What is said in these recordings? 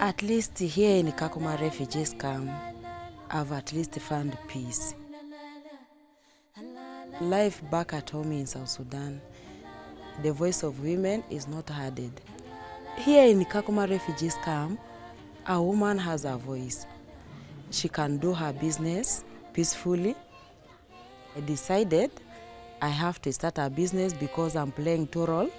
At least here in Kakuma refugees camp, I've at least found peace. Life back at home in South Sudan, the voice of women is not heard. Here in Kakuma refugees camp, a woman has a voice. She can do her business peacefully. I decided I have to start a business because I'm playing two roles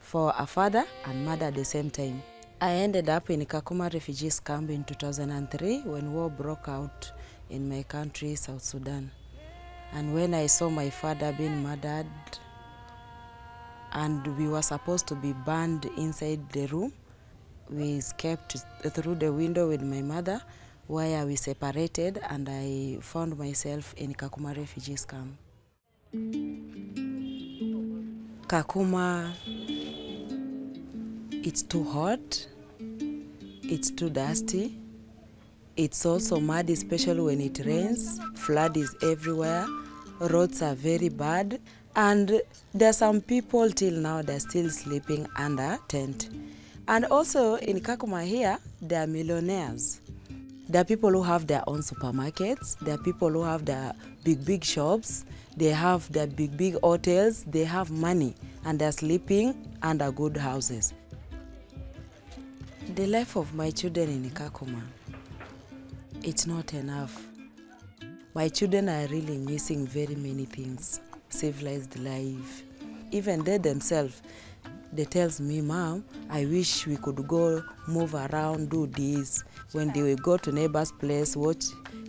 for a father and mother at the same time. I ended up in Kakuma refugees camp in 2003 when war broke out in my country, South Sudan. And when I saw my father being murdered and we were supposed to be burned inside the room, we escaped through the window with my mother where we separated and I found myself in Kakuma refugees camp. Kakuma, it's too hot, it's too dusty, it's also mud, especially when it rains, flood is everywhere, roads are very bad, and there are some people till now they're still sleeping under tent. And also in Kakuma here, there are millionaires. There are people who have their own supermarkets. There are people who have their big, big shops. They have their big, big hotels. They have money and they're sleeping under good houses. The life of my children in Kakuma, it's not enough. My children are really missing very many things. Civilized life. Even they themselves, they tells me, Mom, I wish we could go move around, do this. When they will go to neighbor's place, watch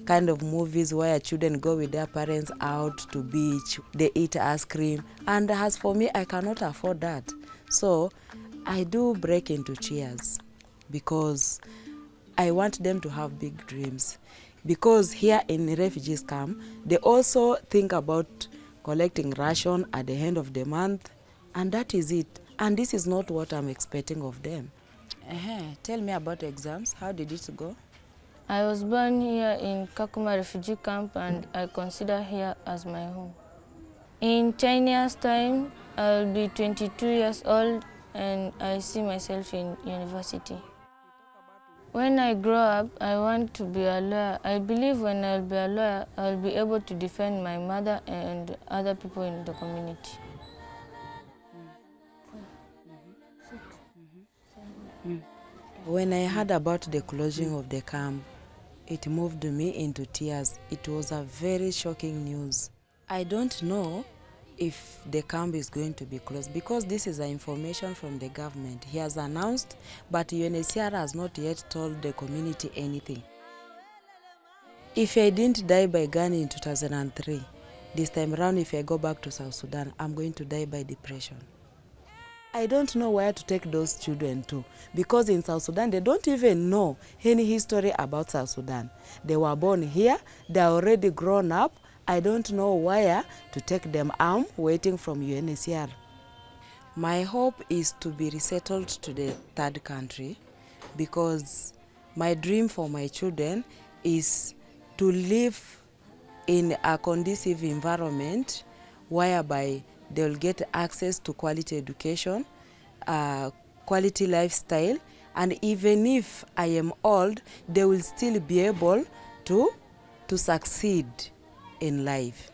kind of movies where children go with their parents out to beach, they eat ice cream. And as for me, I cannot afford that. So I do break into tears because I want them to have big dreams. Because here in refugees camp, they also think about collecting ration at the end of the month, and that is it. And this is not what I'm expecting of them. uh Tell me about exams. How did it go? I was born here in Kakuma refugee camp and I consider here as my home. In 10 years' time, I'll be 22 years old and I see myself in university. When I grow up, I want to be a lawyer. I believe when I'll be a lawyer, I'll be able to defend my mother and other people in the community. When I heard about the closing of the camp, it moved me into tears. It was a very shocking news. I don't know if the camp is going to be closed because this is information from the government. He has announced, but UNHCR has not yet told the community anything. If I didn't die by gun in 2003, this time around, if I go back to South Sudan, I'm going to die by depression. I don't know where to take those children to because in South Sudan they don't even know any history about South Sudan. They were born here, they're already grown up. I don't know where to take them. I'm waiting from UNHCR. My hope is to be resettled to the third country because my dream for my children is to live in a conducive environment whereby they'll get access to quality education, uh, quality lifestyle, and even if I am old, they will still be able to, to succeed in life.